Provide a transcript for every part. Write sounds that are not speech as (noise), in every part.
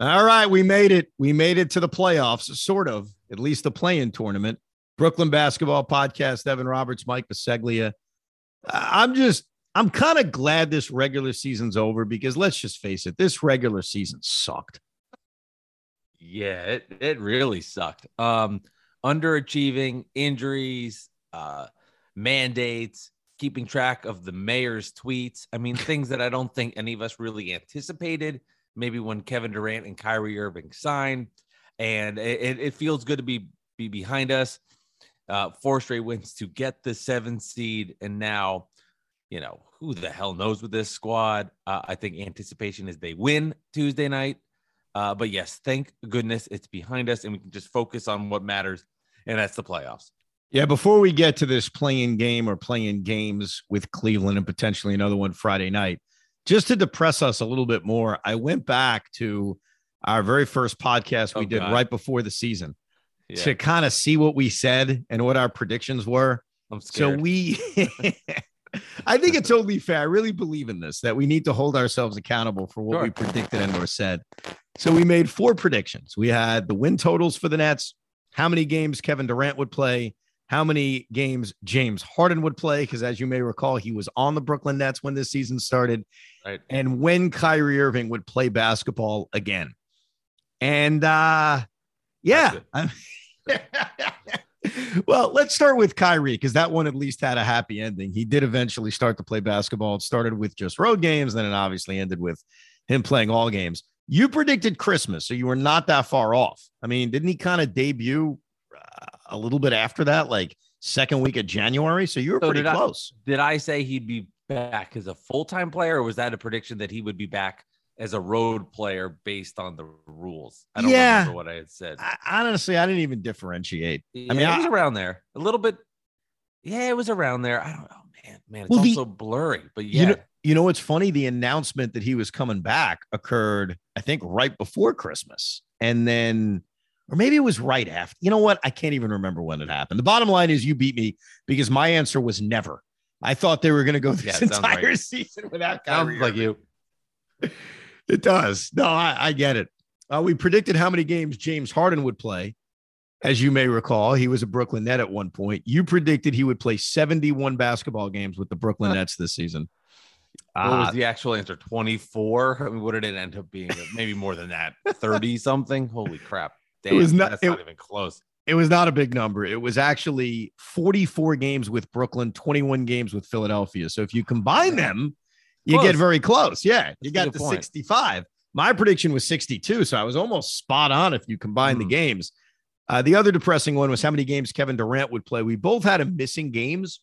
All right, we made it. We made it to the playoffs, sort of, at least the play-in tournament. Brooklyn basketball podcast. Evan Roberts, Mike Biseglia. I'm just, I'm kind of glad this regular season's over because let's just face it, this regular season sucked. Yeah, it, it really sucked. Um, underachieving, injuries, uh, mandates, keeping track of the mayor's tweets. I mean, things that I don't think any of us really anticipated. Maybe when Kevin Durant and Kyrie Irving signed, and it, it feels good to be be behind us. Uh, four straight wins to get the seven seed, and now, you know, who the hell knows with this squad? Uh, I think anticipation is they win Tuesday night. Uh, but yes, thank goodness it's behind us, and we can just focus on what matters, and that's the playoffs. Yeah, before we get to this play-in game or play-in games with Cleveland and potentially another one Friday night, just to depress us a little bit more, I went back to our very first podcast we oh, did God. right before the season yeah. to kind of see what we said and what our predictions were. So we (laughs) I think it's (laughs) totally fair. I really believe in this that we need to hold ourselves accountable for what sure. we predicted and or said. So we made four predictions. We had the win totals for the Nets, how many games Kevin Durant would play, how many games James Harden would play, because as you may recall, he was on the Brooklyn Nets when this season started, right. and when Kyrie Irving would play basketball again. And uh yeah. (laughs) well, let's start with Kyrie because that one at least had a happy ending. He did eventually start to play basketball. It started with just road games, then it obviously ended with him playing all games. You predicted Christmas, so you were not that far off. I mean, didn't he kind of debut uh, a little bit after that, like second week of January? So you were so pretty did close. I, did I say he'd be back as a full time player, or was that a prediction that he would be back as a road player based on the rules. I don't yeah. remember what I had said. I, honestly, I didn't even differentiate. Yeah, I mean, it was around there a little bit. Yeah, it was around there. I don't know, man. Man, it's well, also the, blurry. But yeah, you know, you know what's funny? The announcement that he was coming back occurred, I think, right before Christmas, and then. Or maybe it was right after. You know what? I can't even remember when it happened. The bottom line is you beat me because my answer was never. I thought they were going to go (laughs) this yeah, entire right. season without Kyrie. Sounds like you. (laughs) It does. No, I, I get it. Uh, we predicted how many games James Harden would play. As you may recall, he was a Brooklyn Net at one point. You predicted he would play 71 basketball games with the Brooklyn Nets this season. What uh, was the actual answer? 24? I mean, what did it end up being? Maybe more than that. (laughs) 30 something? Holy crap. Damn, it was not, that's it, not even close. It was not a big number. It was actually 44 games with Brooklyn, 21 games with Philadelphia. So if you combine them, you close. get very close. Yeah, you got to 65. My prediction was 62, so I was almost spot on if you combine mm. the hmm. games. Uh, the other depressing one was how many games Kevin Durant would play. We both had him missing games,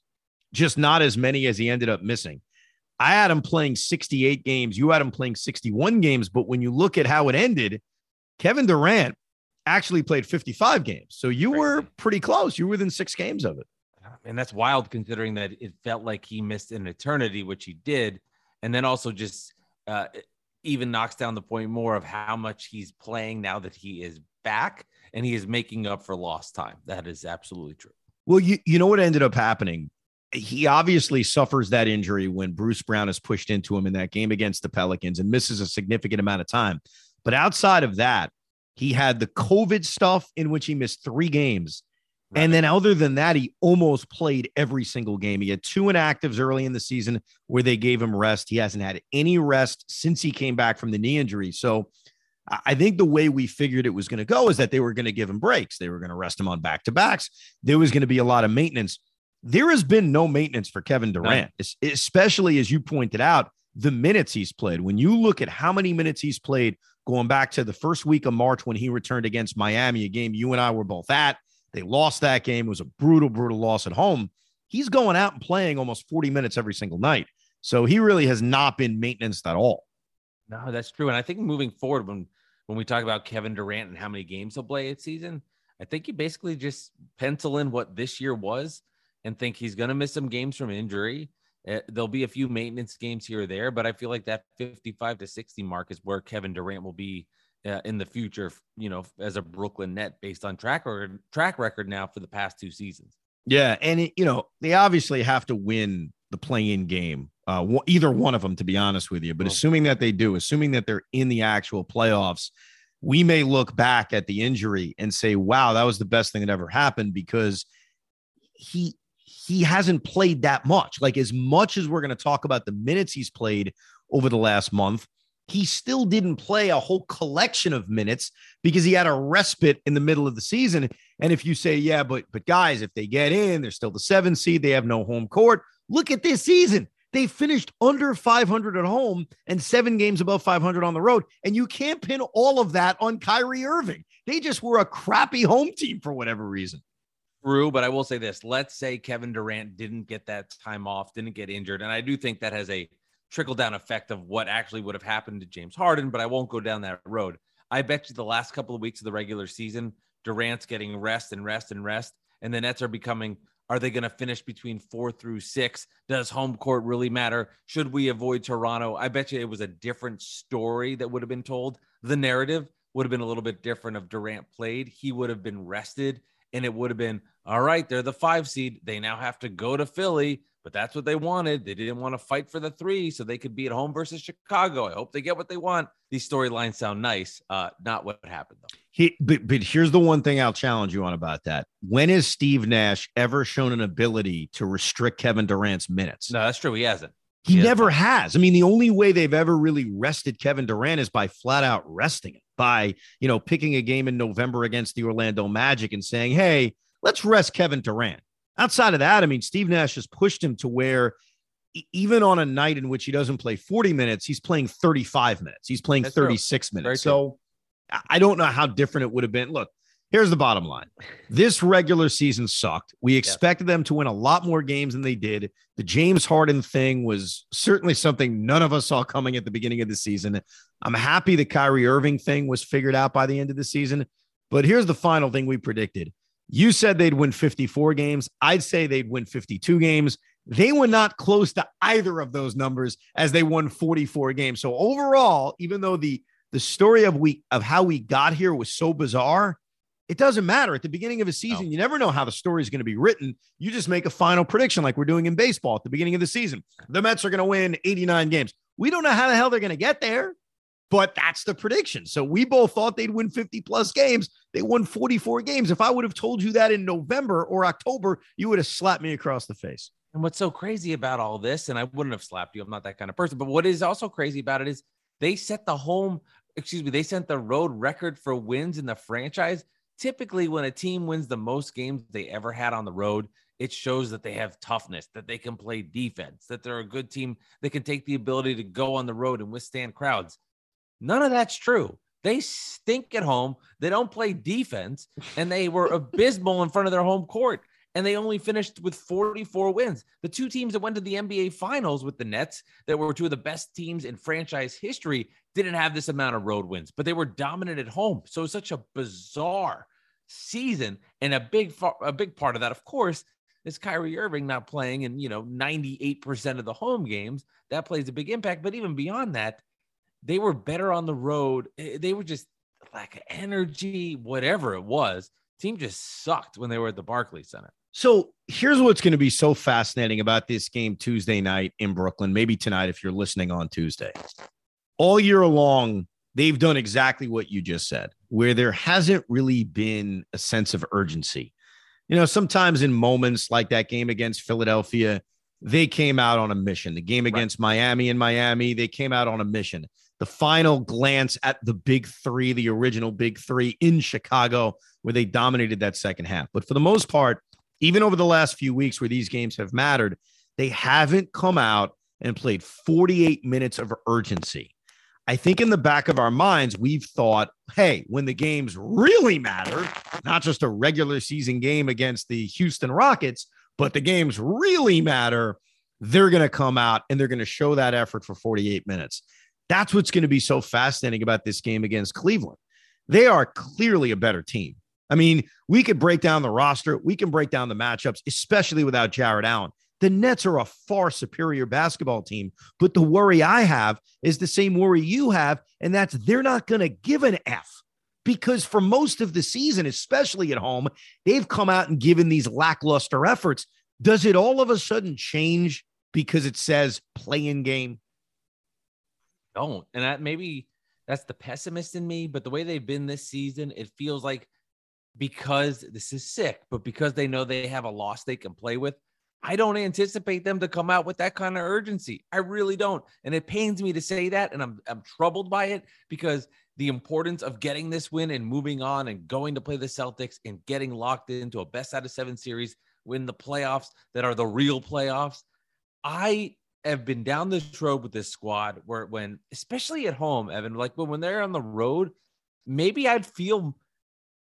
just not as many as he ended up missing. I had him playing 68 games. You had him playing 61 games. But when you look at how it ended, Kevin Durant actually played 55 games. So you Crazy. were pretty close. You were within six games of it. And that's wild considering that it felt like he missed an eternity, which he did and then also just uh, even knocks down the point more of how much he's playing now that he is back and he is making up for lost time. That is absolutely true. Well, you you know what ended up happening? He obviously suffers that injury when Bruce Brown is pushed into him in that game against the Pelicans and misses a significant amount of time. But outside of that, he had the COVID stuff in which he missed three games Right. And then, other than that, he almost played every single game. He had two inactives early in the season where they gave him rest. He hasn't had any rest since he came back from the knee injury. So, I think the way we figured it was going to go is that they were going to give him breaks. They were going to rest him on back to backs. There was going to be a lot of maintenance. There has been no maintenance for Kevin Durant, especially as you pointed out, the minutes he's played. When you look at how many minutes he's played going back to the first week of March when he returned against Miami, a game you and I were both at they lost that game. It was a brutal, brutal loss at home. He's going out and playing almost 40 minutes every single night. So he really has not been maintenance at all. No, that's true. And I think moving forward, when when we talk about Kevin Durant and how many games he'll play this season, I think you basically just pencil in what this year was and think he's going to miss some games from injury. Uh, there'll be a few maintenance games here or there, but I feel like that 55 to 60 mark is where Kevin Durant will be uh, in the future, you know, as a Brooklyn net based on track record, track record now for the past two seasons. Yeah. And, it, you know, they obviously have to win the play-in game, uh, either one of them, to be honest with you. But oh. assuming that they do, assuming that they're in the actual playoffs, we may look back at the injury and say, wow, that was the best thing that ever happened because he he hasn't played that much. Like as much as we're going to talk about the minutes he's played over the last month, he still didn't play a whole collection of minutes because he had a respite in the middle of the season. And if you say, yeah, but but guys, if they get in, they're still the seven seed, they have no home court. Look at this season. They finished under 500 at home and seven games above 500 on the road. And you can't pin all of that on Kyrie Irving. They just were a crappy home team for whatever reason. True, but I will say this. Let's say Kevin Durant didn't get that time off, didn't get injured. And I do think that has a trickle down effect of what actually would have happened to James Harden, but I won't go down that road. I bet you the last couple of weeks of the regular season, Durant's getting rest and rest and rest. And the Nets are becoming are they going to finish between four through six? Does home court really matter? Should we avoid Toronto? I bet you it was a different story that would have been told. The narrative would have been a little bit different if Durant played. He would have been rested and it would have been all right. They're the five seed. They now have to go to Philly but that's what they wanted. They didn't want to fight for the three so they could be at home versus Chicago. I hope they get what they want. These storylines sound nice. Uh, not what happened though. He, but, but here's the one thing I'll challenge you on about that. When has Steve Nash ever shown an ability to restrict Kevin Durant's minutes? No, that's true. He hasn't. He, he never has. I mean, the only way they've ever really rested Kevin Durant is by flat out resting him, by, you know, picking a game in November against the Orlando Magic and saying, hey, let's rest Kevin Durant. Outside of that, I mean, Steve Nash has pushed him to where even on a night in which he doesn't play 40 minutes, he's playing 35 minutes. He's playing That's 36 true. minutes. So I don't know how different it would have been. Look, here's the bottom line. This regular season sucked. We expected them to win a lot more games than they did. The James Harden thing was certainly something none of us saw coming at the beginning of the season. I'm happy the Kyrie Irving thing was figured out by the end of the season. But here's the final thing we predicted. You said they'd win 54 games. I'd say they'd win 52 games. They were not close to either of those numbers as they won 44 games. So overall, even though the the story of we of how we got here was so bizarre, it doesn't matter. At the beginning of a season, no. you never know how the story is going to be written. You just make a final prediction like we're doing in baseball at the beginning of the season. The Mets are going to win 89 games. We don't know how the hell they're going to get there but that's the prediction. So we both thought they'd win 50 plus games. They won 44 games. If I would have told you that in November or October, you would have slapped me across the face. And what's so crazy about all this, and I wouldn't have slapped you, I'm not that kind of person, but what is also crazy about it is they set the home, excuse me, they set the road record for wins in the franchise. Typically, when a team wins the most games they ever had on the road, it shows that they have toughness, that they can play defense, that they're a good team that can take the ability to go on the road and withstand crowds. None of that's true. They stink at home. They don't play defense, and they were abysmal in front of their home court. And they only finished with 44 wins. The two teams that went to the NBA Finals with the Nets, that were two of the best teams in franchise history, didn't have this amount of road wins, but they were dominant at home. So it's such a bizarre season, and a big a big part of that, of course, is Kyrie Irving not playing in you know 98% of the home games. That plays a big impact. But even beyond that, they were better on the road. Eh, they were just lack of energy, whatever it was. Team just sucked when they were at the Barclays Center. So here's what's going to be so fascinating about this game Tuesday night in Brooklyn, maybe tonight if you're listening on Tuesday. All year long, they've done exactly what you just said, where there hasn't really been a sense of urgency. You know, sometimes in moments like that game against Philadelphia, they came out on a mission. The game against right. Miami in Miami, they came out on a mission the final glance at the big three, the original big three in Chicago, where they dominated that second half. But for the most part, even over the last few weeks where these games have mattered, they haven't come out and played 48 minutes of urgency. I think in the back of our minds, we've thought, hey, when the games really matter, not just a regular season game against the Houston Rockets, but the games really matter, they're going to come out and they're going to show that effort for 48 minutes. That's what's going to be so fascinating about this game against Cleveland. They are clearly a better team. I mean, we could break down the roster, we can break down the matchups, especially without Jarrett Allen. The Nets are a far superior basketball team. But the worry I have is the same worry you have, and that's they're not going to give an F because for most of the season, especially at home, they've come out and given these lackluster efforts. Does it all of a sudden change because it says play in game? Don't. And that maybe that's the pessimist in me. But the way they've been this season, it feels like because this is sick, but because they know they have a loss they can play with, I don't anticipate them to come out with that kind of urgency. I really don't. And it pains me to say that. And I'm, I'm troubled by it because the importance of getting this win and moving on and going to play the Celtics and getting locked into a best out of seven series, win the playoffs that are the real playoffs. I have been down this road with this squad where when, especially at home, Evan, like when, when they're on the road, maybe I'd feel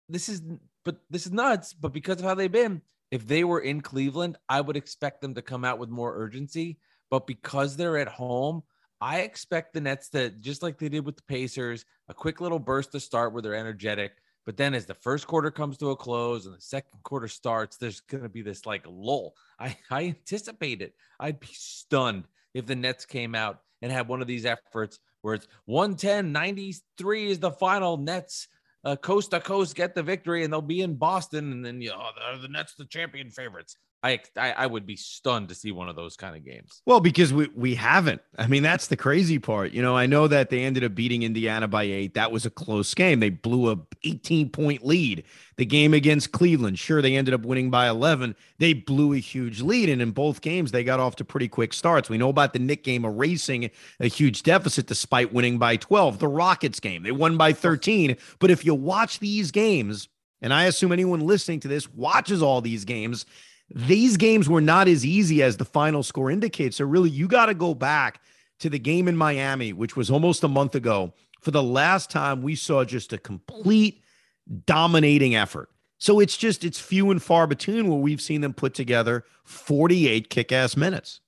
this is, but this is nuts. But because of how they've been, if they were in Cleveland, I would expect them to come out with more urgency. But because they're at home, I expect the Nets to, just like they did with the Pacers, a quick little burst to start where they're energetic. But then as the first quarter comes to a close and the second quarter starts, there's going to be this like lull. I, (laughs) I anticipate it. I'd be stunned if the Nets came out and had one of these efforts where it's 110 93 is the final Nets uh, coast to coast get the victory and they'll be in Boston and then you know the, the Nets the champion favorites. I, I, I would be stunned to see one of those kind of games. Well, because we we haven't. I mean, that's the crazy part. You know, I know that they ended up beating Indiana by eight. That was a close game. They blew a 18 point lead. The game against Cleveland, sure, they ended up winning by 11. They blew a huge lead, and in both games, they got off to pretty quick starts. We know about the Knick game erasing a huge deficit despite winning by 12. The Rockets game, they won by 13. But if you watch these games, and I assume anyone listening to this watches all these games these games were not as easy as the final score indicates. So, really, you got to go back to the game in Miami, which was almost a month ago, for the last time we saw just a complete dominating effort. So it's just it's few and far between where we've seen them put together 48 kick-ass minutes.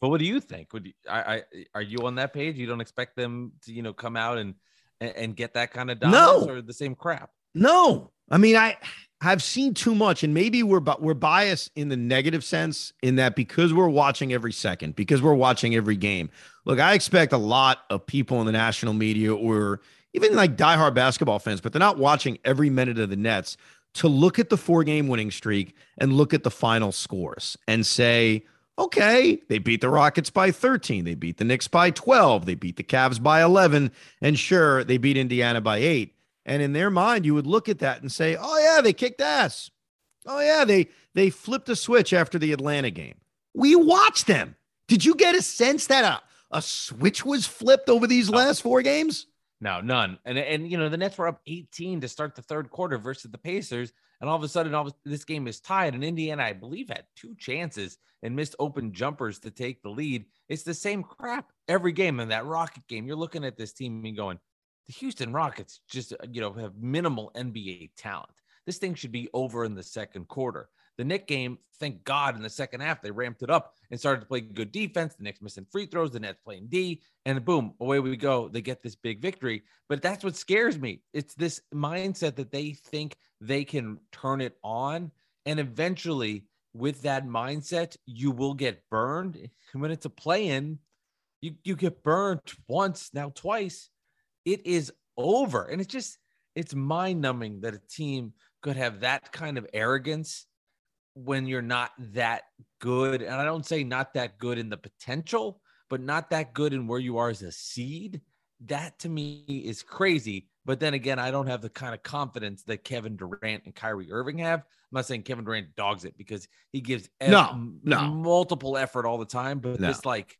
But what do you think? Would you, I, I are you on that page? You don't expect them to you know come out and and get that kind of dominance no. or the same crap? No, I mean I I've seen too much, and maybe we're we're biased in the negative sense in that because we're watching every second, because we're watching every game. Look, I expect a lot of people in the national media or even like diehard basketball fans, but they're not watching every minute of the Nets to look at the four game winning streak and look at the final scores and say, okay, they beat the Rockets by 13, they beat the Knicks by 12, they beat the Cavs by 11, and sure, they beat Indiana by eight. And in their mind, you would look at that and say, "Oh yeah, they kicked ass. Oh yeah, they they flipped a switch after the Atlanta game. We watched them. Did you get a sense that a, a switch was flipped over these last four games? No, none. And and you know the Nets were up 18 to start the third quarter versus the Pacers, and all of a sudden, all of, this game is tied. And Indiana, I believe, had two chances and missed open jumpers to take the lead. It's the same crap every game. In that Rocket game, you're looking at this team and going, the Houston Rockets just, uh, you know, have minimal NBA talent. This thing should be over in the second quarter. The Knick game, thank God, in the second half, they ramped it up and started to play good defense. The Knicks missing free throws, the Nets playing D, and boom, away we go. They get this big victory. But that's what scares me. It's this mindset that they think they can turn it on. And eventually, with that mindset, you will get burned. When it's a play in, you, you get burned once, now twice it is over. And it's just, it's mind numbing that a team could have that kind of arrogance when you're not that good. And I don't say not that good in the potential, but not that good in where you are as a seed. That to me is crazy. But then again, I don't have the kind of confidence that Kevin Durant and Kyrie Irving have. I'm not saying Kevin Durant dogs it because he gives no, no. multiple effort all the time, but no. it's like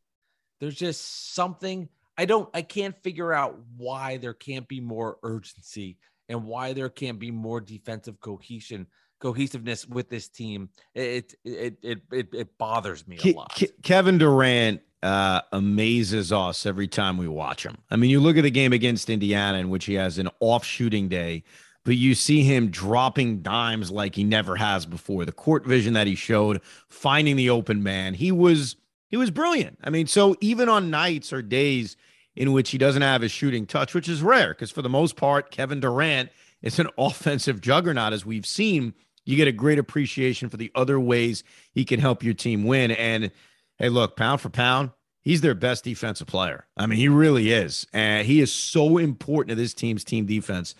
there's just something I don't, I can't figure out why there can't be more urgency and why there can't be more defensive cohesion, cohesiveness with this team. It, it, it, it, it bothers me a lot. Ke- Kevin Durant uh, amazes us every time we watch him. I mean, you look at the game against Indiana in which he has an off shooting day, but you see him dropping dimes like he never has before. The court vision that he showed, finding the open man, he was he was brilliant. I mean, so even on nights or days in which he doesn't have his shooting touch, which is rare because for the most part, Kevin Durant is an (laughs) offensive juggernaut, as we've seen. You get a great appreciation for the other ways he can help your team win. And hey, look, pound for pound, he's their best defensive player. I mean, he really is. And he is so important to this team's team defense.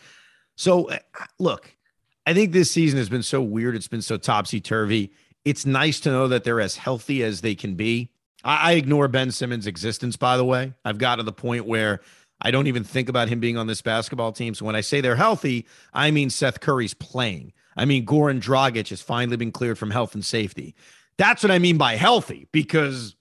So, uh, look, I think this season has been so weird. It's been so topsy turvy. It's nice to know that they're as healthy as they can be. I, I ignore Ben Simmons' existence, by the way. I've got to the point where I don't even think about him being on this basketball team. So when I say they're healthy, I mean Seth Curry's playing. I mean Goran Dragic has finally been cleared from health and safety. That's what I mean by healthy because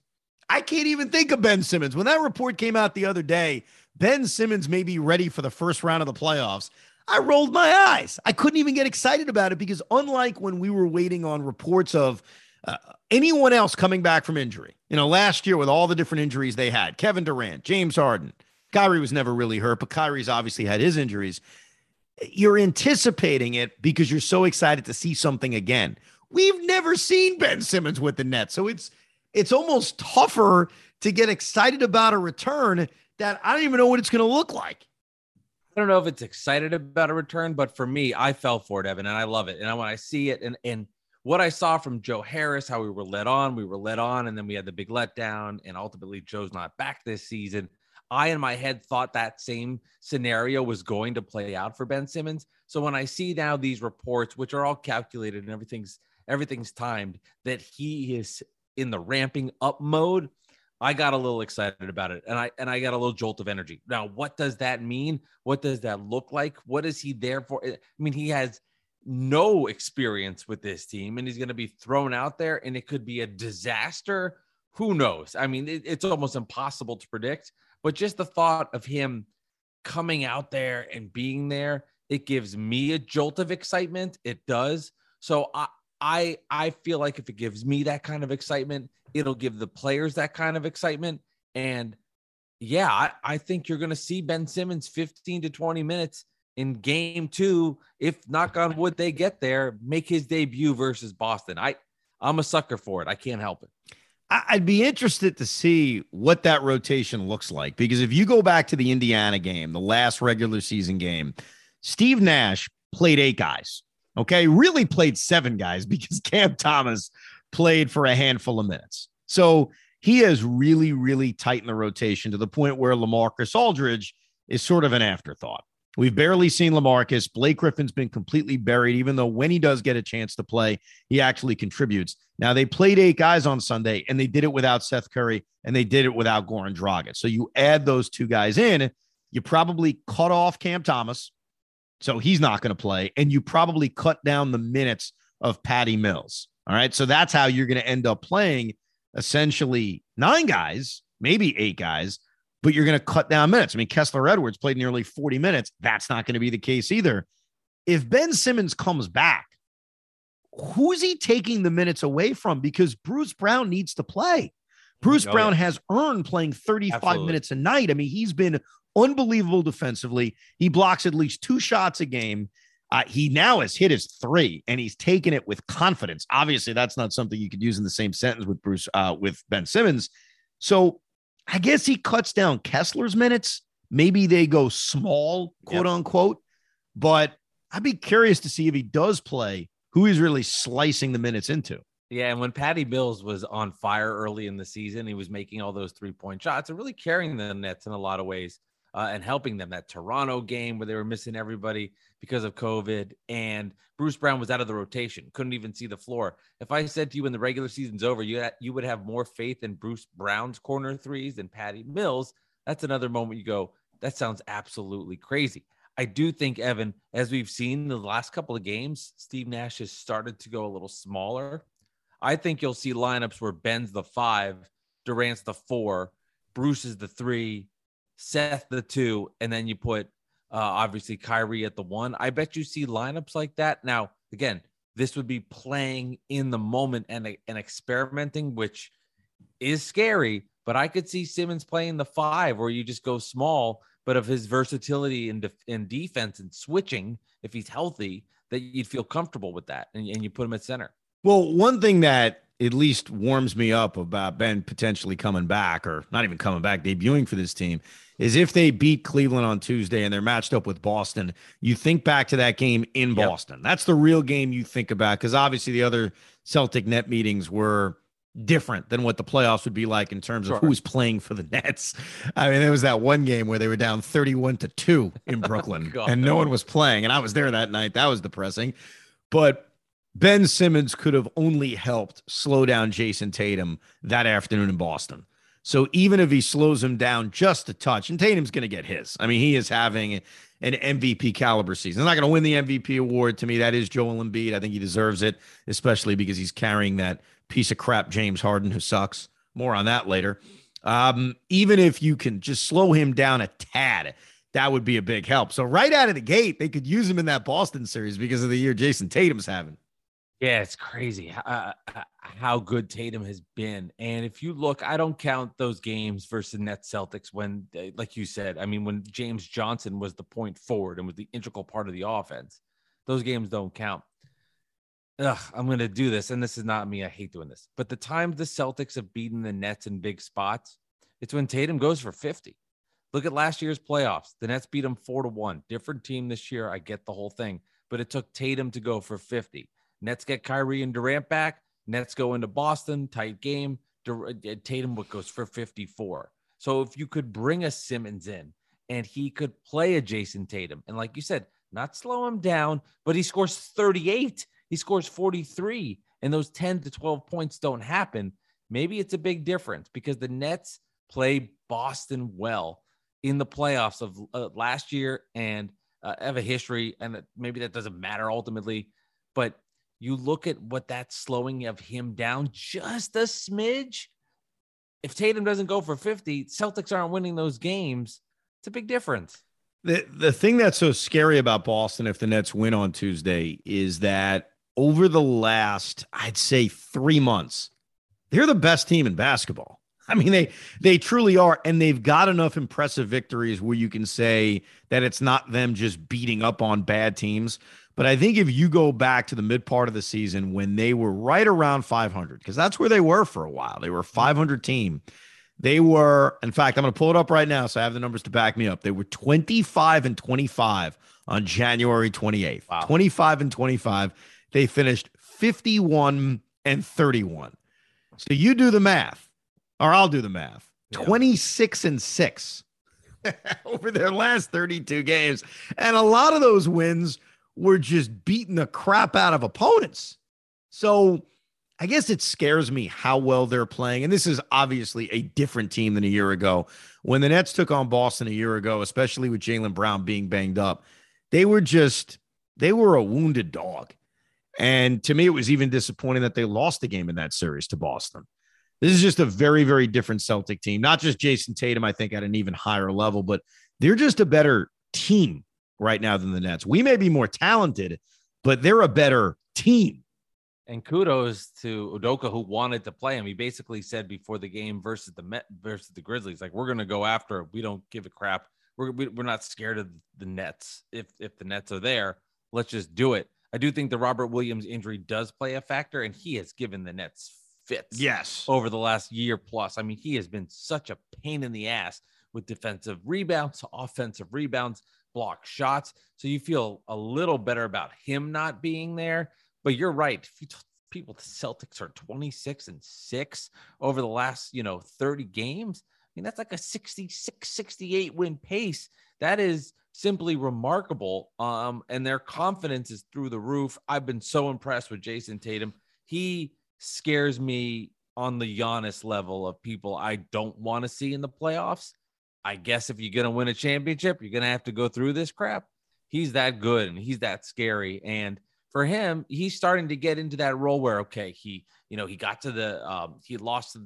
I can't even think of Ben Simmons. When that report came out the other day, Ben Simmons may be ready for the first round of the playoffs. I rolled my eyes. I couldn't even get excited about it because, unlike when we were waiting on reports of uh, anyone else coming back from injury, you know, last year with all the different injuries they had Kevin Durant, James Harden, Kyrie was never really hurt, but Kyrie's obviously had his injuries. You're anticipating it because you're so excited to see something again. We've never seen Ben Simmons with the Nets. So it's it's almost tougher to get excited about a return that I don't even know what it's going to look like. I don't know if it's excited about a return, but for me, I fell for it, Evan, and I love it. And I when I see it and and what I saw from Joe Harris, how we were led on, we were led on, and then we had the big letdown, and ultimately Joe's not back this season. I, in my head, thought that same scenario was going to play out for Ben Simmons. So when I see now these reports, which are all calculated and everything's everything's timed, that he is in the ramping up mode, I got a little excited about it and I and I got a little jolt of energy. Now, what does that mean? What does that look like? What is he there for? I mean, he has no experience with this team and he's going to be thrown out there and it could be a disaster. Who knows? I mean, it, it's almost impossible to predict, but just the thought of him coming out there and being there, it gives me a jolt of excitement. It does. So I, I I feel like if it gives me that kind of excitement, it'll give the players that kind of excitement. And yeah, I, I think you're gonna see Ben Simmons 15 to 20 minutes in game two, if knock on wood they get there, make his debut versus Boston. I I'm a sucker for it. I can't help it. I'd be interested to see what that rotation looks like because if you go back to the Indiana game, the last regular season game, Steve Nash played eight guys. Okay. Really played seven guys (laughs) because Cam Thomas played for a handful of minutes. So he has really, really tightened the rotation to the point where LaMarcus Aldridge is sort of an afterthought. We've barely seen LaMarcus. Blake Griffin's been completely buried, even though when he does get a chance to play, he actually contributes. Now, they played eight guys on Sunday, and they did it without Seth Curry, and they did it without Goran Dragic. So you add those two guys in, you probably cut off Cam Thomas, so he's not going to play. And you probably cut down the minutes of Patty Mills. All right. So that's how you're going to end up playing essentially nine guys, maybe eight guys, but you're going to cut down minutes. I mean, Kessler Edwards played nearly 40 minutes. That's not going to be the case either. If Ben Simmons comes back, who's he taking the minutes away from? Because Bruce Brown needs to play. Bruce oh, Brown yeah. has earned playing 35 Absolutely. minutes a night. I mean, he's been unbelievable defensively. He blocks at least two shots a game. Uh, he now has hit his three, and he's taken it with confidence. Obviously, that's not something you could use in the same sentence with Bruce uh, with Ben Simmons. So, I guess he cuts down Kessler's minutes. Maybe they go small, quote yep. unquote. But I'd be curious to see if he does play, who he's really slicing the minutes into. Yeah, and when Patty Mills was on fire early in the season, he was making all those three point shots and really carrying the Nets in a lot of ways uh, and helping them. That Toronto game where they were missing everybody because of COVID, and Bruce Brown was out of the rotation, couldn't even see the floor. If I said to you when the regular season's over, you you would have more faith in Bruce Brown's corner threes than Patty Mills. That's another moment you go, that sounds absolutely crazy. I do think Evan, as we've seen the last couple of games, Steve Nash has started to go a little smaller. I think you'll see lineups where Ben's the five, Durant's the four, Bruce is the three, Seth the two, and then you put uh, obviously Kyrie at the one. I bet you see lineups like that. Now, again, this would be playing in the moment and, and experimenting, which is scary. But I could see Simmons playing the five, where you just go small, but of his versatility in, def- in defense and switching, if he's healthy, that you'd feel comfortable with that, and, and you put him at center. Well, one thing that at least warms me up about Ben potentially coming back, or not even coming back, debuting for this team, is if they beat Cleveland on Tuesday and they're matched up with Boston, you think back to that game in yep. Boston. That's the real game you think about because obviously the other Celtic net meetings were different than what the playoffs would be like in terms of sure. who's playing for the Nets. I mean, there was that one game where they were down 31 to 2 in (laughs) oh, Brooklyn oh, and no one was playing. And I was there that night. That was depressing. But Ben Simmons could have only helped slow down Jayson Tatum that afternoon in Boston So even if he slows him down just a touch, and Tatum's going to get his. I mean, he is having an MVP caliber season. He's not going to win the MVP award. To me, that is Joel Embiid. I think he deserves it, especially because he's carrying that piece of crap James Harden, who sucks. More on that later. Um, even if you can just slow him down a tad, that would be a big help. So right out of the gate, they could use him in that Boston series because of the year Jayson Tatum's having. Yeah, it's crazy uh, uh, how good Tatum has been. And if you look, I don't count those games versus the Nets Celtics when, uh, like you said, I mean, when James Johnson was the point forward and was the integral part of the offense, those games don't count. Ugh, I'm going to do this. And this is not me. I hate doing this. But the times the Celtics have beaten the Nets in big spots, it's when Tatum goes for 50. Look at last year's playoffs. The Nets beat them four to one. Different team this year. I get the whole thing, but it took Tatum to go for 50. Nets get Kyrie and Durant back. Nets go into Boston, tight game. Uh, Tatum goes for 54. So if you could bring a Simmons in and he could play a Jayson Tatum, and like you said, not slow him down, but he scores 38, he scores 43, and those 10 to 12 points don't happen. Maybe it's a big difference because the Nets play Boston well in the playoffs of uh, last year and uh, have a history, and maybe that doesn't matter ultimately, but you look at what that slowing of him down just a smidge. If Tatum doesn't go for 50, Celtics aren't winning those games. It's a big difference. The the thing that's so scary about Boston if the Nets win on Tuesday is that over the last, I'd say 3 months, they're the best team in basketball. I mean, they they truly are, and they've got enough impressive victories where you can say that it's not them just beating up on bad teams. But I think if you go back to the mid part of the season when they were right around 500, because that's where they were for a while, they were a 500 team. They were, in fact, I'm going to pull it up right now. So I have the numbers to back me up. They were 25 and 25 on January 28th. Wow. 25 and 25. They finished 51 and 31. So you do the math, or I'll do the math. Yeah. 26 and 6 (laughs) over their last 32 games. And a lot of those wins were just beating the crap out of opponents. So I guess it scares me how well they're playing. And this is obviously a different team than a year ago. When the Nets took on Boston a year ago, especially with Jaylen Brown being banged up, they were just, they were a wounded dog. And to me, it was even disappointing that they lost the game in that series to Boston. This is just a very, very different Celtic team. Not just Jayson Tatum, I think, at an even higher level, but they're just a better team right now than the Nets. We may be more talented, but they're a better team. And kudos to Udoka who wanted to play him. He basically said before the game versus the Met versus the Grizzlies, like we're going to go after. We don't give a crap. We're we're not scared of the Nets. If if the Nets are there, let's just do it. I do think the Robert Williams injury does play a factor, and he has given the Nets fits. Yes, over the last year plus. I mean, he has been such a pain in the ass with defensive rebounds, offensive rebounds block shots. So you feel a little better about him not being there. But you're right. People, the Celtics are 26 and six over the last, you know, 30 games. I mean, that's like a 66, 68 win pace. That is simply remarkable. Um, and their confidence is through the roof. I've been so impressed with Jayson Tatum. He scares me on the Giannis level of people I don't want to see in the playoffs. I guess if you're going to win a championship, you're going to have to go through this crap. He's that good and he's that scary. And for him, he's starting to get into that role where, okay, he, you know, he got to the, um, he lost,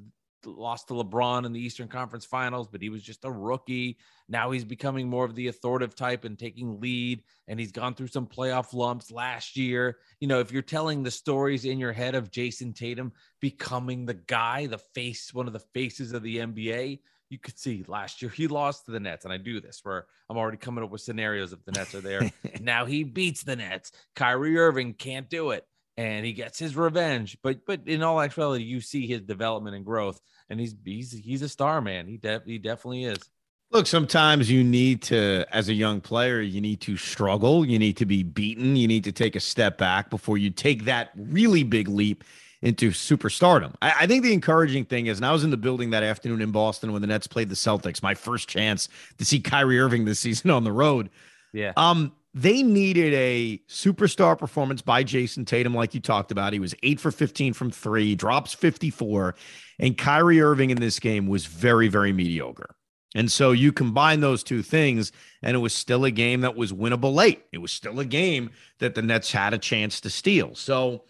lost to LeBron in the Eastern Conference Finals, but he was just a rookie. Now he's becoming more of the authoritative type and taking lead. And he's gone through some playoff lumps last year. You know, if you're telling the stories in your head of Jayson Tatum becoming the guy, the face, one of the faces of the NBA, you could see last year he lost to the Nets, and I do this where I'm already coming up with scenarios if the Nets are there. (laughs) now he beats the Nets. Kyrie Irving can't do it, and he gets his revenge. But but in all actuality, you see his development and growth, and he's he's he's a star, man. He def, he definitely is. Look, sometimes you need to, as a young player, you need to struggle. You need to be beaten. You need to take a step back before you take that really big leap into superstardom. I, I, think the encouraging thing is, and I was in the building that afternoon in Boston when the Nets played the Celtics, my first chance to see Kyrie Irving this (laughs) season on the road. Yeah. Um, they needed a superstar performance by Jayson Tatum, like you talked about. He was eight for 15 from three, drops 54. And Kyrie Irving in this game was very, very mediocre. And so you combine those two things, and it was still a game that was winnable late. It was still a game that the Nets had a chance to steal. So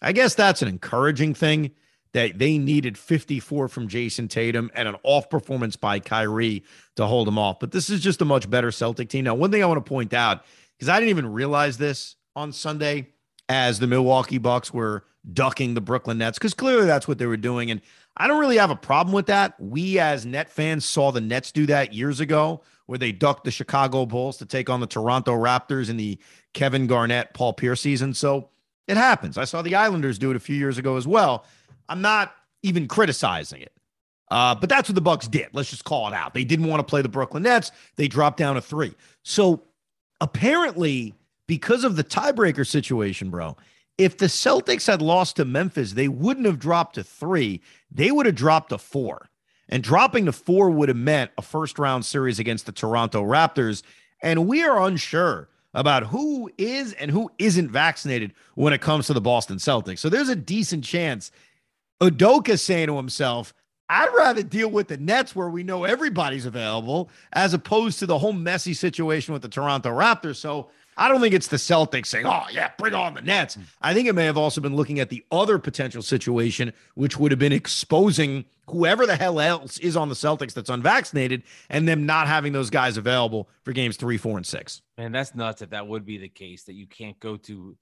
I guess that's an encouraging thing that they needed 54 from Jayson Tatum and an off performance by Kyrie to hold them off. But this is just a much better Celtic team. Now, one thing I want to point out because I didn't even realize this on Sunday as the Milwaukee Bucks were ducking the Brooklyn Nets because clearly that's what they were doing. And I don't really have a problem with that. We as Net fans saw the Nets do that years ago where they ducked the Chicago Bulls to take on the Toronto Raptors in the Kevin Garnett, Paul Pierce season. So it happens. I saw the Islanders do it a few years ago as well. I'm not even criticizing it. Uh, but that's what the Bucks did. Let's just call it out. They didn't want to play the Brooklyn Nets. They dropped down to three. So apparently, because of the tiebreaker situation, bro, if the Celtics had lost to Memphis, they wouldn't have dropped to three. They would have dropped to four. And dropping to four would have meant a first round series against the Toronto Raptors. And we are unsure about who is and who isn't vaccinated when it comes to the Boston Celtics. So there's a decent chance Udoka saying to himself, I'd rather deal with the Nets where we know everybody's available as opposed to the whole messy situation with the Toronto Raptors. So I don't think it's the Celtics saying, oh, yeah, bring on the Nets. Hmm. I think it may have also been looking at the other potential situation, which would have been exposing whoever the hell else is on the Celtics that's unvaccinated and them not having those guys available for games three, four, and six. Man, that's nuts that that would be the case, that you can't go to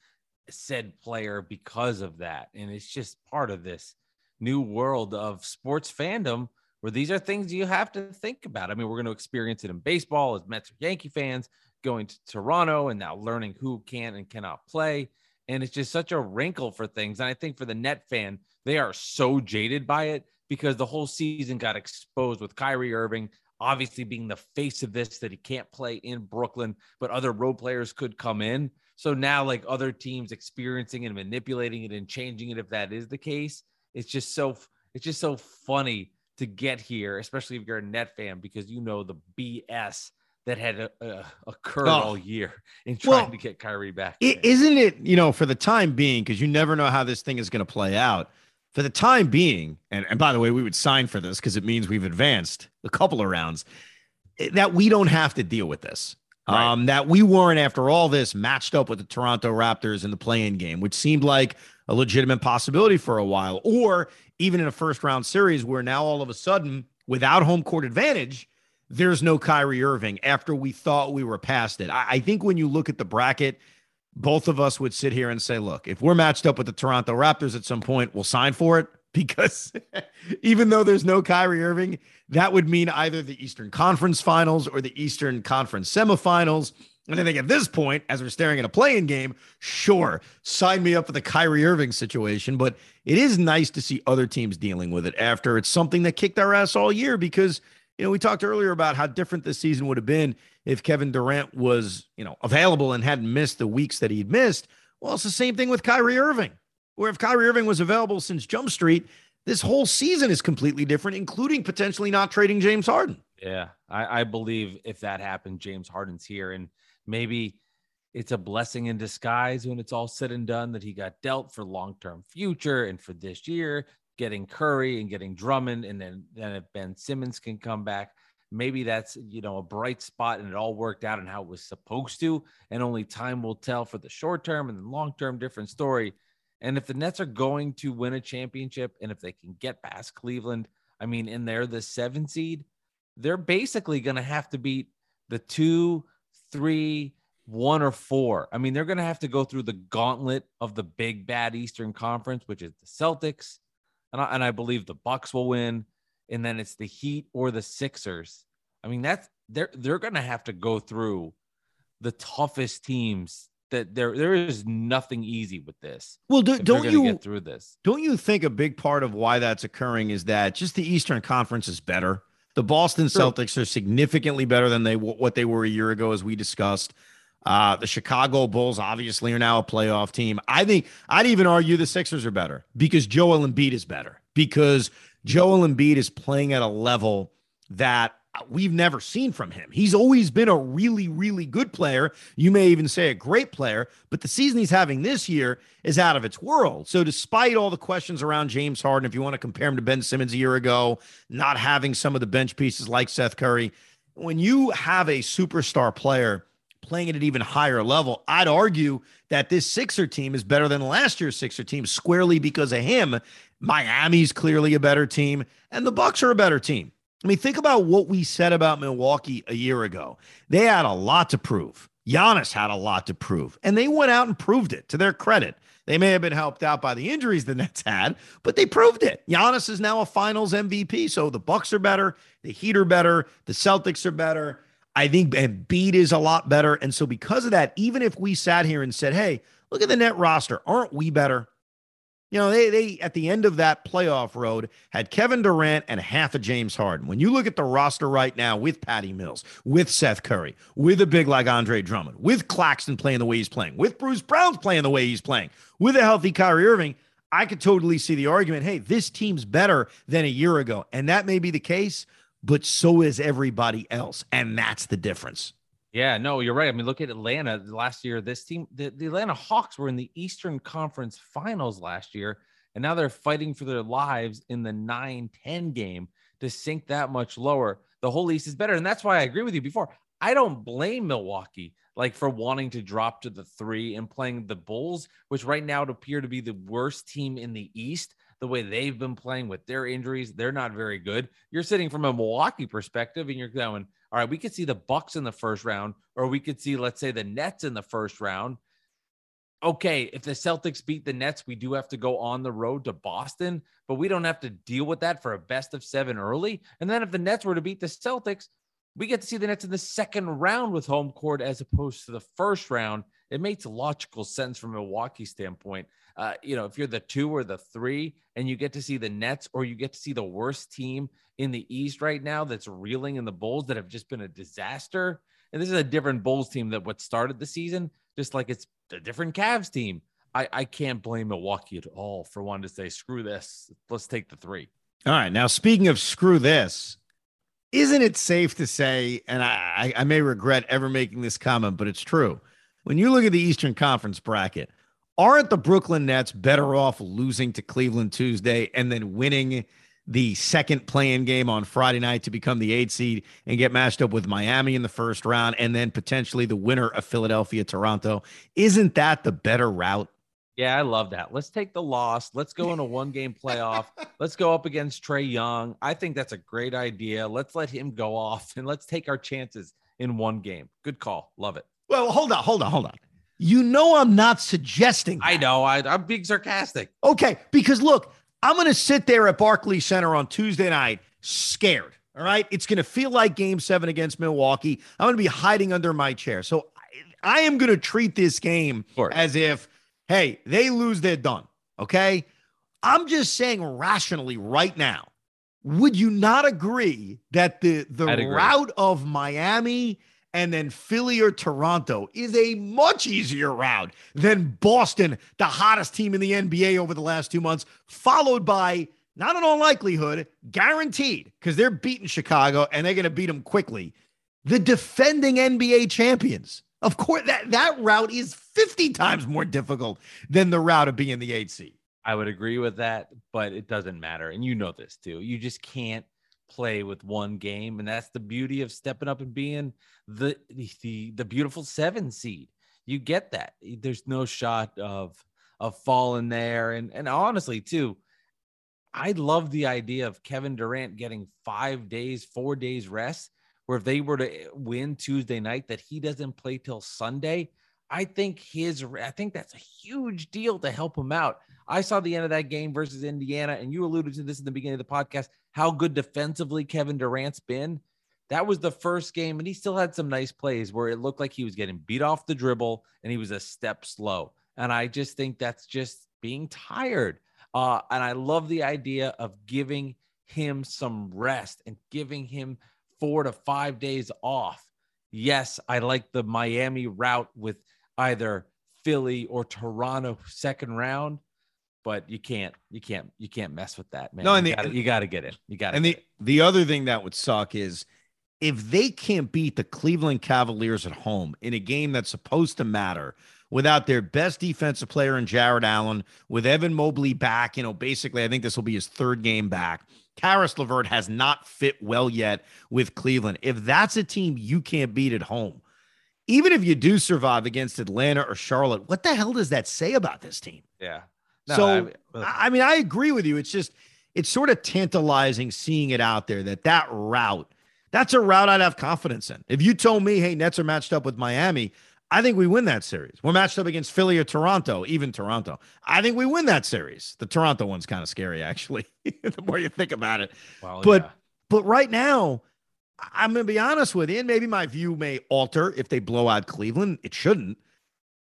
said player because of that. And it's just part of this new world of sports fandom where these are things you have to think about. I mean, we're going to experience it in baseball as Mets or Yankee fans going to Toronto and now learning who can and cannot play. And it's just such a wrinkle for things. And I think for the net fan, they are so jaded by it because the whole season got exposed with Kyrie Irving obviously being the face of this that he can't play in Brooklyn, but other role players could come in. So now, like other teams experiencing and manipulating it and changing it, if that is the case, it's just so it's just so funny to get here, especially if you're a net fan, because you know the BS that had uh, occurred oh. all year in trying well, to get Kyrie back. is isn't it, you know, for the time being, because you never know how this thing is going to play out. For the time being, and, and by the way, we would sign for this because it means we've advanced a couple of rounds, that we don't have to deal with this. Right. Um, that we weren't, after all this, matched up with the Toronto Raptors in the play-in game, which seemed like a legitimate possibility for a while, or even in a first round series where now all of a sudden, without home court advantage, there's no Kyrie Irving after we thought we were past it. I, I think when you look at the bracket, both of us would sit here and say, look, if we're matched up with the Toronto Raptors at some point, we'll sign for it (laughs) because (laughs) even though there's no Kyrie Irving, that would mean either the Eastern Conference Finals or the Eastern Conference Semifinals. And I think at this point, as we're staring at a play-in game, sure, sign me up for the Kyrie Irving situation. But it is nice to see other teams dealing with it after it's something that kicked our ass all year because, you know, we talked earlier about how different this season would have been if Kevin Durant was, you know, available and hadn't missed the weeks that he'd missed. Well, it's the same thing with Kyrie Irving, where if Kyrie Irving was available since Jump Street, this whole season is completely different, including potentially not trading James Harden. Yeah, I, I believe if that happened, James Harden's here. And maybe it's a blessing in disguise when it's all said and done that he got dealt for long-term future and for this year getting Curry and getting Drummond and then then if Ben Simmons can come back maybe that's you know a bright spot and it all worked out and how it was supposed to and only time will tell for the short term and the long term different story and if the Nets are going to win a championship and if they can get past Cleveland I mean and they're the 7 seed they're basically going to have to beat the 2 three, one, or four. I mean, they're going to have to go through the gauntlet of the big bad Eastern Conference, which is the Celtics, and I, and I believe the Bucks will win, and then it's the Heat or the Sixers. I mean, that's they're they're going to have to go through the toughest teams. That there there is nothing easy with this. Well, do, not you get through this? Don't you think a big part of why that's occurring is that just the Eastern Conference is better? The Boston Celtics are significantly better than they what they were a year ago, as we discussed. Uh, the Chicago Bulls obviously are now a playoff team. I think I'd even argue the Sixers are better because Joel Embiid is better because Joel Embiid is playing at a level that we've never seen from him. He's always been a really, really good player. You may even say a great player, but the season he's having this year is out of its world. So, despite all the questions around James Harden, if you want to compare him to Ben Simmons a year ago, not having some of the bench pieces like Seth Curry, when you have a superstar player playing at an even higher level, I'd argue that this Sixer team is better than last year's Sixer team squarely because of him. Miami's clearly a better team, and the Bucks are a better team. I mean, think about what we said about Milwaukee a year ago. They had a lot to prove. Giannis had a lot to prove, and they went out and proved it to their credit. They may have been helped out by the injuries the Nets had, but they proved it. Giannis is now a finals MVP. So the Bucks are better, the Heat are better, the Celtics are better. I think Embiid is a lot better. And so because of that, even if we sat here and said, hey, look at the net roster, aren't we better? You know, they they at the end of that playoff road had Kevin Durant and half of James Harden. When you look at the roster right now with Patty Mills, with Seth Curry, with a big like Andre Drummond, with Claxton playing the way he's playing, with Bruce Brown's playing the way he's playing, with a healthy Kyrie Irving, I could totally see the argument, hey, this team's better than a year ago. And that may be the case, but so is everybody else. And that's the difference. Yeah, no, you're right. I mean, look at Atlanta last year. This team, the, the Atlanta Hawks were in the Eastern Conference Finals last year, and now they're fighting for their lives in the 9 10 game to sink that much lower. The whole East is better. And that's why I agree with you before. I don't blame Milwaukee like for wanting to drop to the three and playing the Bulls, which right now would appear to be the worst team in the East. The way they've been playing with their injuries, they're not very good. You're sitting from a Milwaukee perspective and you're going, all right, we could see the Bucks in the first round, or we could see, let's say, the Nets in the first round. Okay, if the Celtics beat the Nets, we do have to go on the road to Boston, but we don't have to deal with that for a best of seven early. And then if the Nets were to beat the Celtics, we get to see the Nets in the second round with home court as opposed to the first round. It makes logical sense from a Milwaukee standpoint. Uh, you know, if you're the two or the three and you get to see the Nets or you get to see the worst team in the East right now that's reeling in the Bulls that have just been a disaster. And this is a different Bulls team that what started the season, just like it's a different Cavs team. I, I can't blame Milwaukee at all for wanting to say, screw this. Let's take the three. All right. Now, speaking of screw this, isn't it safe to say, and I, I may regret ever making this comment, but it's true. When you look at the Eastern Conference bracket, aren't the Brooklyn Nets better off losing to Cleveland Tuesday and then winning the second play-in game on Friday night to become the eight seed and get matched up with Miami in the first round and then potentially the winner of Philadelphia Toronto. Isn't that the better route? Yeah, I love that. Let's take the loss. Let's go in a one game playoff. (laughs) let's go up against Trae Young. I think that's a great idea. Let's let him go off and let's take our chances in one game. Good call. Love it. Well, hold on, hold on, hold on. You know, I'm not suggesting. That. I know. I, I'm being sarcastic. Okay. Because look, I'm going to sit there at Barclays Center on Tuesday night scared. All right. It's going to feel like game seven against Milwaukee. I'm going to be hiding under my chair. So I, I am going to treat this game as if, hey, they lose, they're done. Okay. I'm just saying rationally right now, would you not agree that the, the route of Miami and then Philly or Toronto is a much easier route than Boston, the hottest team in the NBA over the last two months, followed by not in all likelihood, guaranteed, because they're beating Chicago and they're going to beat them quickly. The defending NBA champions. Of course, that, that route is 50 times more difficult than the route of being the eight seed. I would agree with that, but it doesn't matter. And you know this too. You just can't play with one game and that's the beauty of stepping up and being the the the beautiful 7 seed. You get that. There's no shot of of falling there. And and honestly too I love the idea of Kevin Durant getting 5 days 4 days rest where if they were to win Tuesday night that he doesn't play till Sunday. I think his I think that's a huge deal to help him out. I saw the end of that game versus Indiana, and you alluded to this in the beginning of the podcast how good defensively Kevin Durant's been. That was the first game, and he still had some nice plays where it looked like he was getting beat off the dribble and he was a step slow. And I just think that's just being tired. Uh, and I love the idea of giving him some rest and giving him four to five days off. Yes, I like the Miami route with either Philly or Toronto second round, but you can't you can't you can't mess with that, man. No, and you, the, gotta, you gotta get it. You got to And the the other thing that would suck is if they can't beat the Cleveland Cavaliers at home in a game that's supposed to matter without their best defensive player in Jarrett Allen, with Evan Mobley back, you know, basically, I think this will be his third game back. Caris LeVert has not fit well yet with Cleveland. If that's a team you can't beat at home, even if you do survive against Atlanta or Charlotte, what the hell does that say about this team? Yeah. No, so, I, I mean, I agree with you. It's just, it's sort of tantalizing seeing it out there that that route, that's a route I'd have confidence in. If you told me, hey, Nets are matched up with Miami, I think we win that series. We're matched up against Philly or Toronto, even Toronto. I think we win that series. The Toronto one's kind of scary, actually, (laughs) the more you think about it. Well, but yeah. but right now, I'm gonna be honest with you, and maybe my view may alter if they blow out Cleveland. It shouldn't.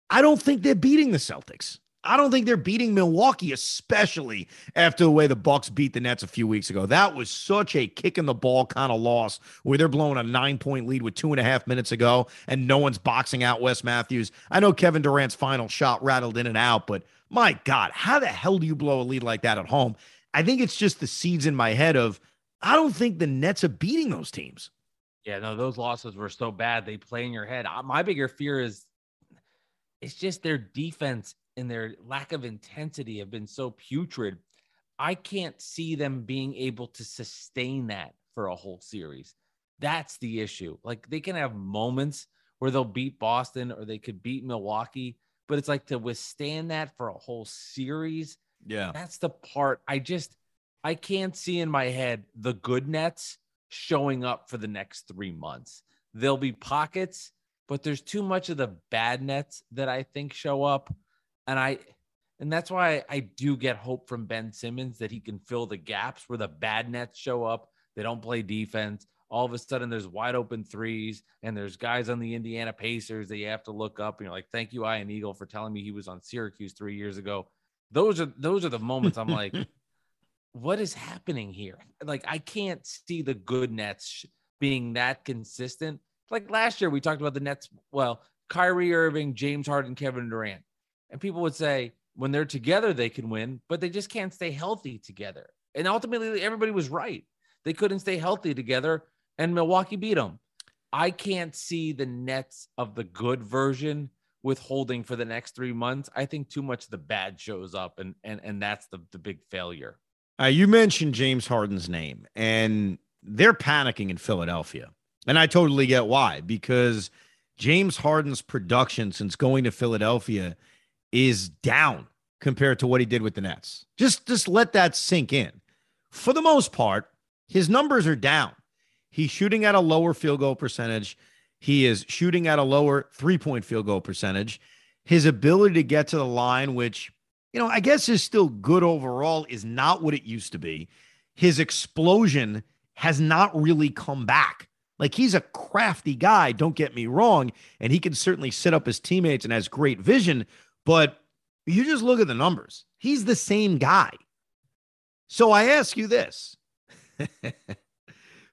I don't think they're beating the Celtics. I don't think they're beating Milwaukee, especially after the way the Bucks beat the Nets a few weeks ago. That was such a kick in the ball kind of loss where they're blowing a nine point lead with two and a half minutes ago and no one's boxing out Wes Matthews. I know Kevin Durant's final shot rattled in and out, but my God, how the hell do you blow a lead like that at home? I think it's just the seeds in my head of I don't think the Nets are beating those teams. Yeah, no, those losses were so bad they play in your head. Uh, my bigger fear is it's just their defense and their lack of intensity have been so putrid. I can't see them being able to sustain that for a whole series. That's the issue. Like they can have moments where they'll beat Boston or they could beat Milwaukee, but it's like to withstand that for a whole series. Yeah. That's the part I just I can't see in my head the good nets showing up for the next 3 months. There'll be pockets, but there's too much of the bad nets that I think show up and I and that's why I do get hope from Ben Simmons that he can fill the gaps where the bad nets show up. They don't play defense. All of a sudden, there's wide open threes, and there's guys on the Indiana Pacers that you have to look up. And you're like, "Thank you, Ian Eagle, for telling me he was on Syracuse three years ago." Those are those are the moments I'm like, (laughs) "What is happening here?" Like, I can't see the good Nets being that consistent. Like last year, we talked about the Nets. Well, Kyrie Irving, James Harden, Kevin Durant and people would say when they're together, they can win, but they just can't stay healthy together. And ultimately, everybody was right. They couldn't stay healthy together, and Milwaukee beat them. I can't see the Nets of the good version withholding for the next three months. I think too much of the bad shows up, and and and that's the the big failure. Uh, you mentioned James Harden's name, and they're panicking in Philadelphia, and I totally get why because James Harden's production since going to Philadelphia is down compared to what he did with the Nets. Just just let that sink in. For the most part, his numbers are down. He's shooting at a lower field goal percentage. He is shooting at a lower three-point field goal percentage. His ability to get to the line, which, you know, I guess is still good overall, is not what it used to be. His explosion has not really come back. Like he's a crafty guy, don't get me wrong, and he can certainly sit up his teammates and has great vision, but you just look at the numbers. He's the same guy. So I ask you this (laughs)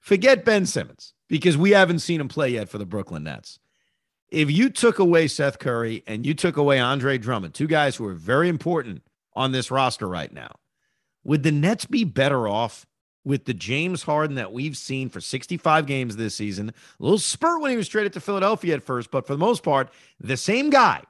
forget Ben Simmons because we haven't seen him play yet for the Brooklyn Nets. If you took away Seth Curry and you took away Andre Drummond, two guys who are very important on this roster right now, would the Nets be better off with the James Harden that we've seen for 65 games this season? A little spurt when he was traded to Philadelphia at first, but for the most part, the same guy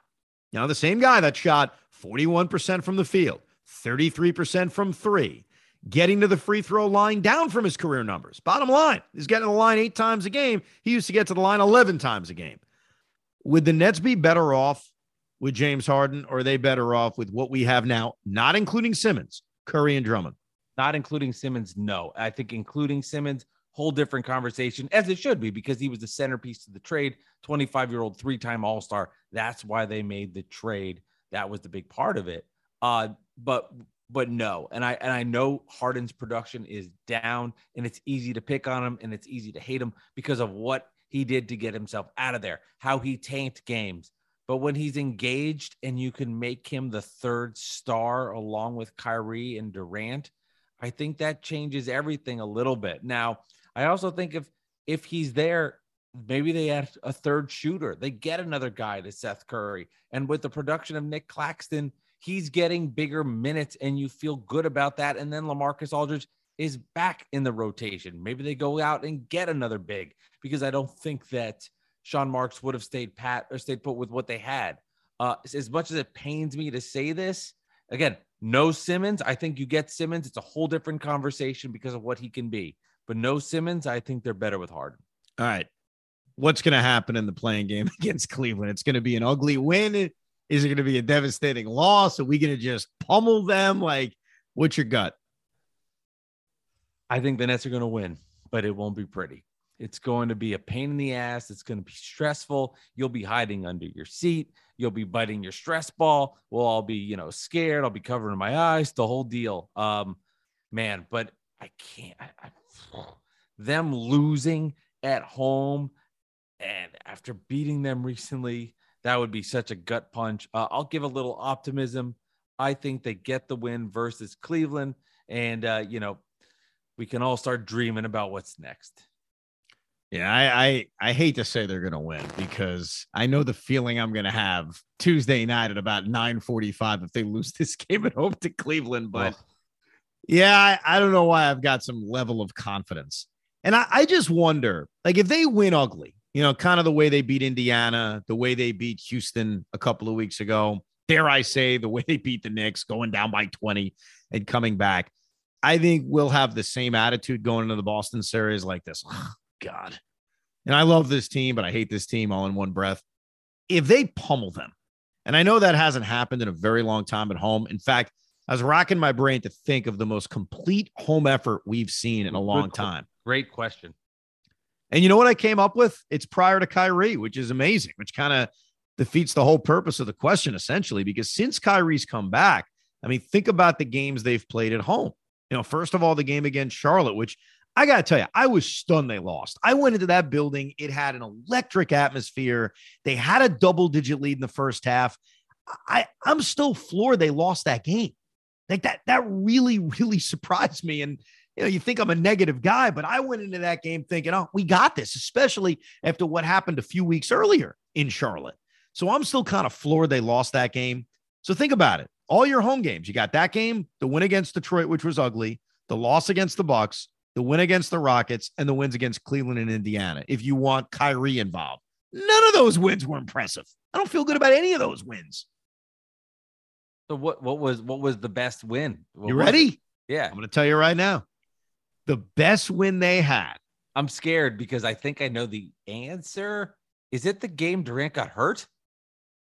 now, the same guy that shot 41% from the field, 33% from three, getting to the free throw line down from his career numbers. Bottom line, he's getting to the line eight times a game. He used to get to the line 11 times a game. Would the Nets be better off with James Harden, or are they better off with what we have now, not including Simmons, Curry, and Drummond? Not including Simmons, no. I think including Simmons, whole different conversation, as it should be, because he was the centerpiece of the trade, 25 year old, three time All Star. That's why they made the trade. That was the big part of it. Uh, but but no, and I and I know Harden's production is down, and it's easy to pick on him, and it's easy to hate him because of what he did to get himself out of there, how he tanked games. But when he's engaged and you can make him the third star along with Kyrie and Durant, I think that changes everything a little bit. Now, I also think if if he's there, maybe they add a third shooter. They get another guy to Seth Curry. And with the production of Nick Claxton, he's getting bigger minutes and you feel good about that. And then LaMarcus Aldridge, is back in the rotation. Maybe they go out and get another big because I don't think that Sean Marks would have stayed pat or stayed put with what they had. Uh, as much as it pains me to say this, again, no Simmons. I think you get Simmons. It's a whole different conversation because of what he can be. But no Simmons, I think they're better with Harden. All right. What's going to happen in the play-in game (laughs) against Cleveland? It's going to be an ugly win. Is it going to be a devastating loss? Are we going to just pummel them? Like, what's your gut? I think the Nets are going to win, but it won't be pretty. It's going to be a pain in the ass. It's going to be stressful. You'll be hiding under your seat. You'll be biting your stress ball. We'll all be, you know, scared. I'll be covering my eyes, the whole deal. Um, man, but I can't. I, I, (sighs) them losing at home and after beating them recently, that would be such a gut punch. Uh, I'll give a little optimism. I think they get the win versus Cleveland, and uh, you know, we can all start dreaming about what's next. Yeah, I, I, I hate to say they're gonna win because I know the feeling I'm gonna have Tuesday night at about 9:45 if they lose this (laughs) game at home to Cleveland. But oh. Yeah, I, I don't know why I've got some level of confidence. And I, I just wonder, like, if they win ugly, you know, kind of the way they beat Indiana, the way they beat Houston a couple of weeks ago, dare I say, the way they beat the Knicks, going down by 20 and coming back. I think we'll have the same attitude going into the Boston series like this. Oh, God. And I love this team, but I hate this team all in one breath. If they pummel them, and I know that hasn't happened in a very long time at home. In fact, I was rocking my brain to think of the most complete home effort we've seen in a long time. Great question. And you know what I came up with? It's prior to Kyrie, which is amazing, which kind of defeats the whole purpose of the question essentially, because since Kyrie's come back, I mean, think about the games they've played at home. You know, first of all, the game against Charlotte, which I got to tell you, I was stunned they lost. I went into that building, it had an electric atmosphere. They had a double digit lead in the first half. I, I'm still floored they lost that game. Like that, that really, really (laughs) surprised me. And you know, you think I'm a negative guy, but I went into that game thinking, oh, we got this, especially after what happened a few weeks earlier in Charlotte. So I'm still kind of floored they lost that game. So think about it. All your home games, you got that game, the win against Detroit, which was ugly, the loss against the Bucks, the win against the Rockets, and the wins against Cleveland and Indiana. If you want Kyrie involved, none of those wins were impressive. I don't feel good about any of those wins. So what what was what was the best win? What you ready? It? Yeah. I'm going to tell you right now. The best win they had. I'm scared because I think I know the answer. Is it the game Durant got hurt?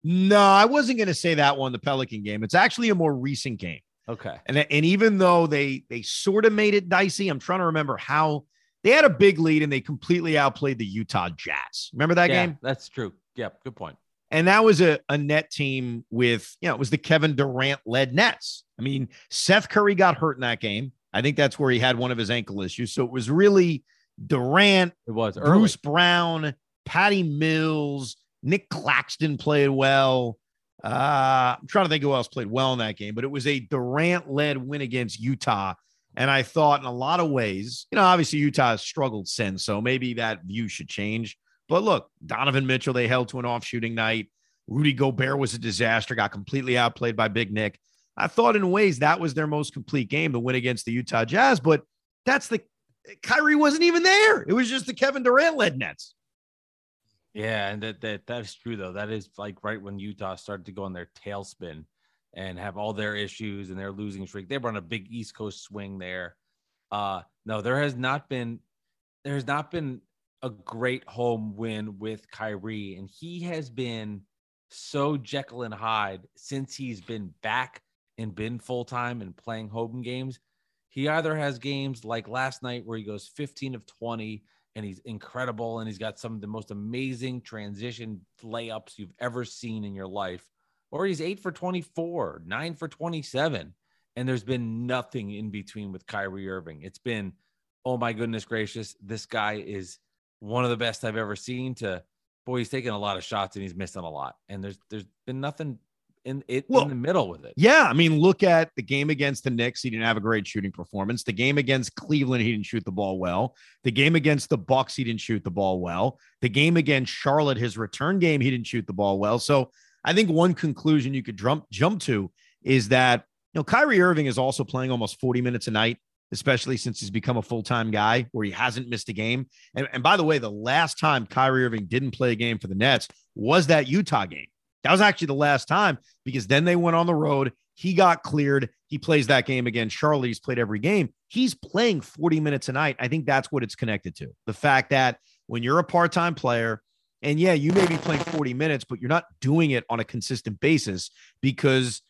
No, I wasn't going to say that one, the Pelican game. It's actually a more recent game. Okay. And, and even though they they sort of made it dicey, I'm trying to remember how they had a big lead and they completely outplayed the Utah Jazz. Remember that yeah, game? That's true. Yep. Good point. And that was a, a net team with, you know, it was the Kevin Durant led Nets. I mean, Seth Curry got hurt in that game. I think that's where he had one of his ankle issues. So it was really Durant, it was early. Bruce Brown, Patty Mills, Nick Claxton played well. Uh, I'm trying to think who else played well in that game, but it was a Durant led win against Utah. And I thought in a lot of ways, you know, obviously Utah has struggled since, so maybe that view should change. But look, Donovan Mitchell, they held to an off shooting night. Rudy Gobert was a disaster, got completely outplayed by Big Nick. I thought in ways that was their most complete game, the win against the Utah Jazz. But that's the Kyrie wasn't even there. It was just the Kevin Durant led Nets. Yeah, and that that that is true though. That is like right when Utah started to go on their tailspin and have all their issues and their losing streak. They were on a big East Coast swing there. Uh no, there has not been there has not been a great home win with Kyrie, and he has been so Jekyll and Hyde since he's been back and been full time and playing home games. He either has games like last night where he goes 15 of 20 and he's incredible and he's got some of the most amazing transition layups you've ever seen in your life or he's 8 for 24 9 for 27 and there's been nothing in between with Kyrie Irving it's been oh my goodness gracious this guy is one of the best I've ever seen to boy he's taking a lot of shots and he's missing a lot and there's there's been nothing in it well, in the middle with it. Yeah, I mean, look at the game against the Knicks. He didn't have a great shooting performance. The game against Cleveland, he didn't shoot the ball well. The game against the Bucks, he didn't shoot the ball well. The game against Charlotte, his return game, he didn't shoot the ball well. So I think one conclusion you could jump jump to is that you know Kyrie Irving is also playing almost 40 minutes a night. Especially since he's become a full time guy where he hasn't missed a game. And, and by the way, the last time Kyrie Irving didn't play a game for the Nets was that Utah game. That was actually the last time because then they went on the road. He got cleared. He plays that game again. Charlotte, he's played every game. He's playing 40 minutes a night. I think that's what it's connected to. The fact that when you're a part time player, and yeah, you may be playing 40 minutes, but you're not doing it on a consistent basis because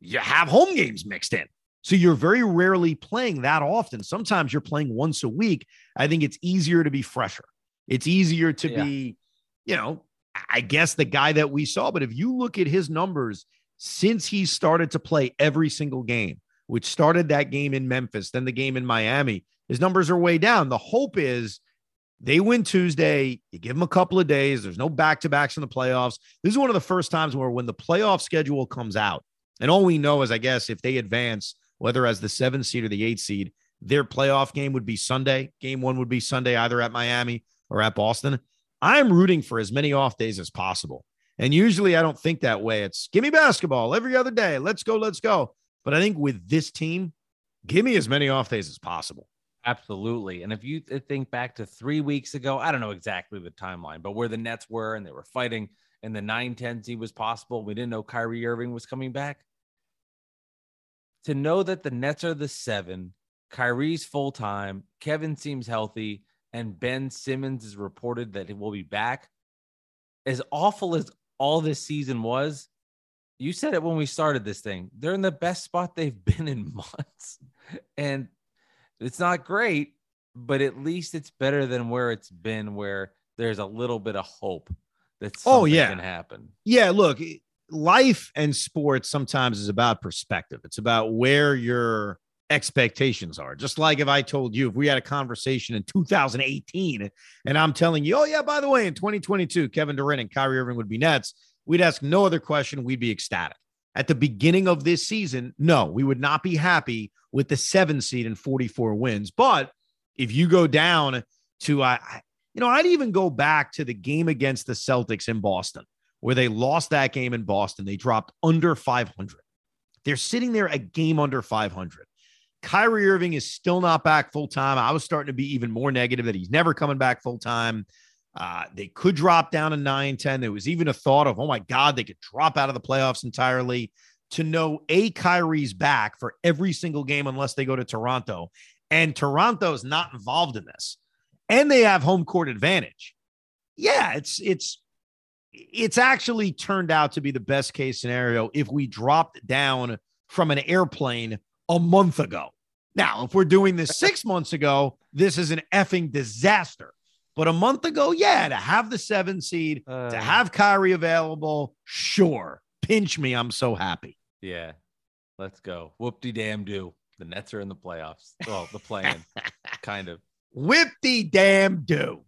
you have home games mixed in. So you're very rarely playing that often. Sometimes you're playing once a week. I think it's easier to be fresher. It's easier to yeah. be, you know, I guess the guy that we saw. But if you look at his numbers since he started to play every single game, which started that game in Memphis, then the game in Miami, his numbers are way down. The hope is they win Tuesday. You give them a couple of days. There's no back to backs in the playoffs. This is one of the first times where when the playoff schedule comes out, and all we know is, I guess, if they advance, whether as the seventh seed or the eighth seed, their playoff game would be Sunday. Game one would be Sunday, either at Miami or at Boston. I'm rooting for as many off days as possible. And usually I don't think that way. It's give me basketball every other day. Let's go, let's go. But I think with this team, give me as many off days as possible. Absolutely. And if you think back to three weeks ago, I don't know exactly the timeline, but where the Nets were and they were fighting and the 9 10 seed was possible, we didn't know Kyrie Irving was coming back to know that the Nets are the seven, Kyrie's full time, Kevin seems healthy, and Ben Simmons is reported that he will be back. As awful as all this season was, you said it when we started this thing. They're in the best spot they've (laughs) been in months. And it's not great, but at least it's better than where it's been, where there's a little bit of hope that oh yeah can happen. Yeah, look, life and sports sometimes is about perspective. It's about where your expectations are. Just like if I told you, if we had a conversation in 2018 and I'm telling you, oh, yeah, by the way, in 2022, Kevin Durant and Kyrie Irving would be Nets, we'd ask no other question. We'd be ecstatic. At the beginning of this season, no, we would not be happy with the seven seed and 44 wins. But if you go down to, I, you know, I'd even go back to the game against the Celtics in Boston where they lost that game in Boston. They dropped under 500. They're sitting there a game under 500. Kyrie Irving is still not back full time. I was starting to be even more negative that he's never coming back full time. Uh, they could drop down to 9 10. There was even a thought of, oh my God, they could drop out of the playoffs entirely. To know A, Kyrie's back for every single game unless they go to Toronto, and Toronto's not involved in this, and they have home court advantage. Yeah, it's it's it's actually turned out to be the best case scenario if we dropped down from an airplane a month ago. Now, if we're doing this six (laughs) months ago, this is an effing disaster. But a month ago, yeah, to have the seven seed, uh, to have Kyrie available, sure. Pinch me. I'm so happy. Yeah. Let's go. Whoop de damn do. The Nets are in the playoffs. Well, the play-in, (laughs) kind of. Whip de damn do.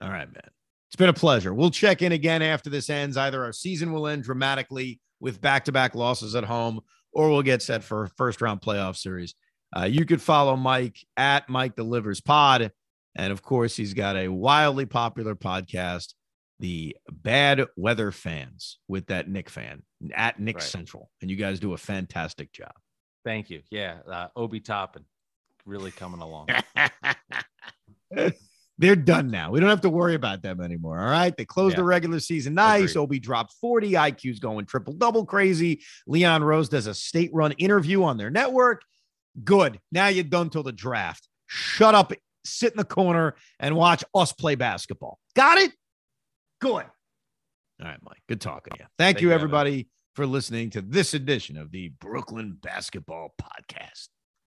All right, man. It's been a pleasure. We'll check in again after this ends. Either our season will end dramatically with back to back losses at home, or we'll get set for a first round playoff series. Uh, you could follow Mike at Mike Delivers Pod. And of course, he's got a wildly popular podcast, The Bad Weather Fans, with that Knick fan at Nick right. Central. And you guys do a fantastic job. Thank you. Yeah. Uh, Obi Toppin really coming along. (laughs) They're done now. We don't have to worry about them anymore. All right. They closed yeah. the regular season nice. Agreed. Obi dropped 40. IQ's going triple double crazy. Leon Rose does a state run interview on their network. Good. Now you're done till the draft. Shut up, sit in the corner, and watch us play basketball. Got it? Good. All right, Mike. Good talking to you. Thank, Thank you, everybody, for listening to this edition of the Brooklyn Basketball Podcast.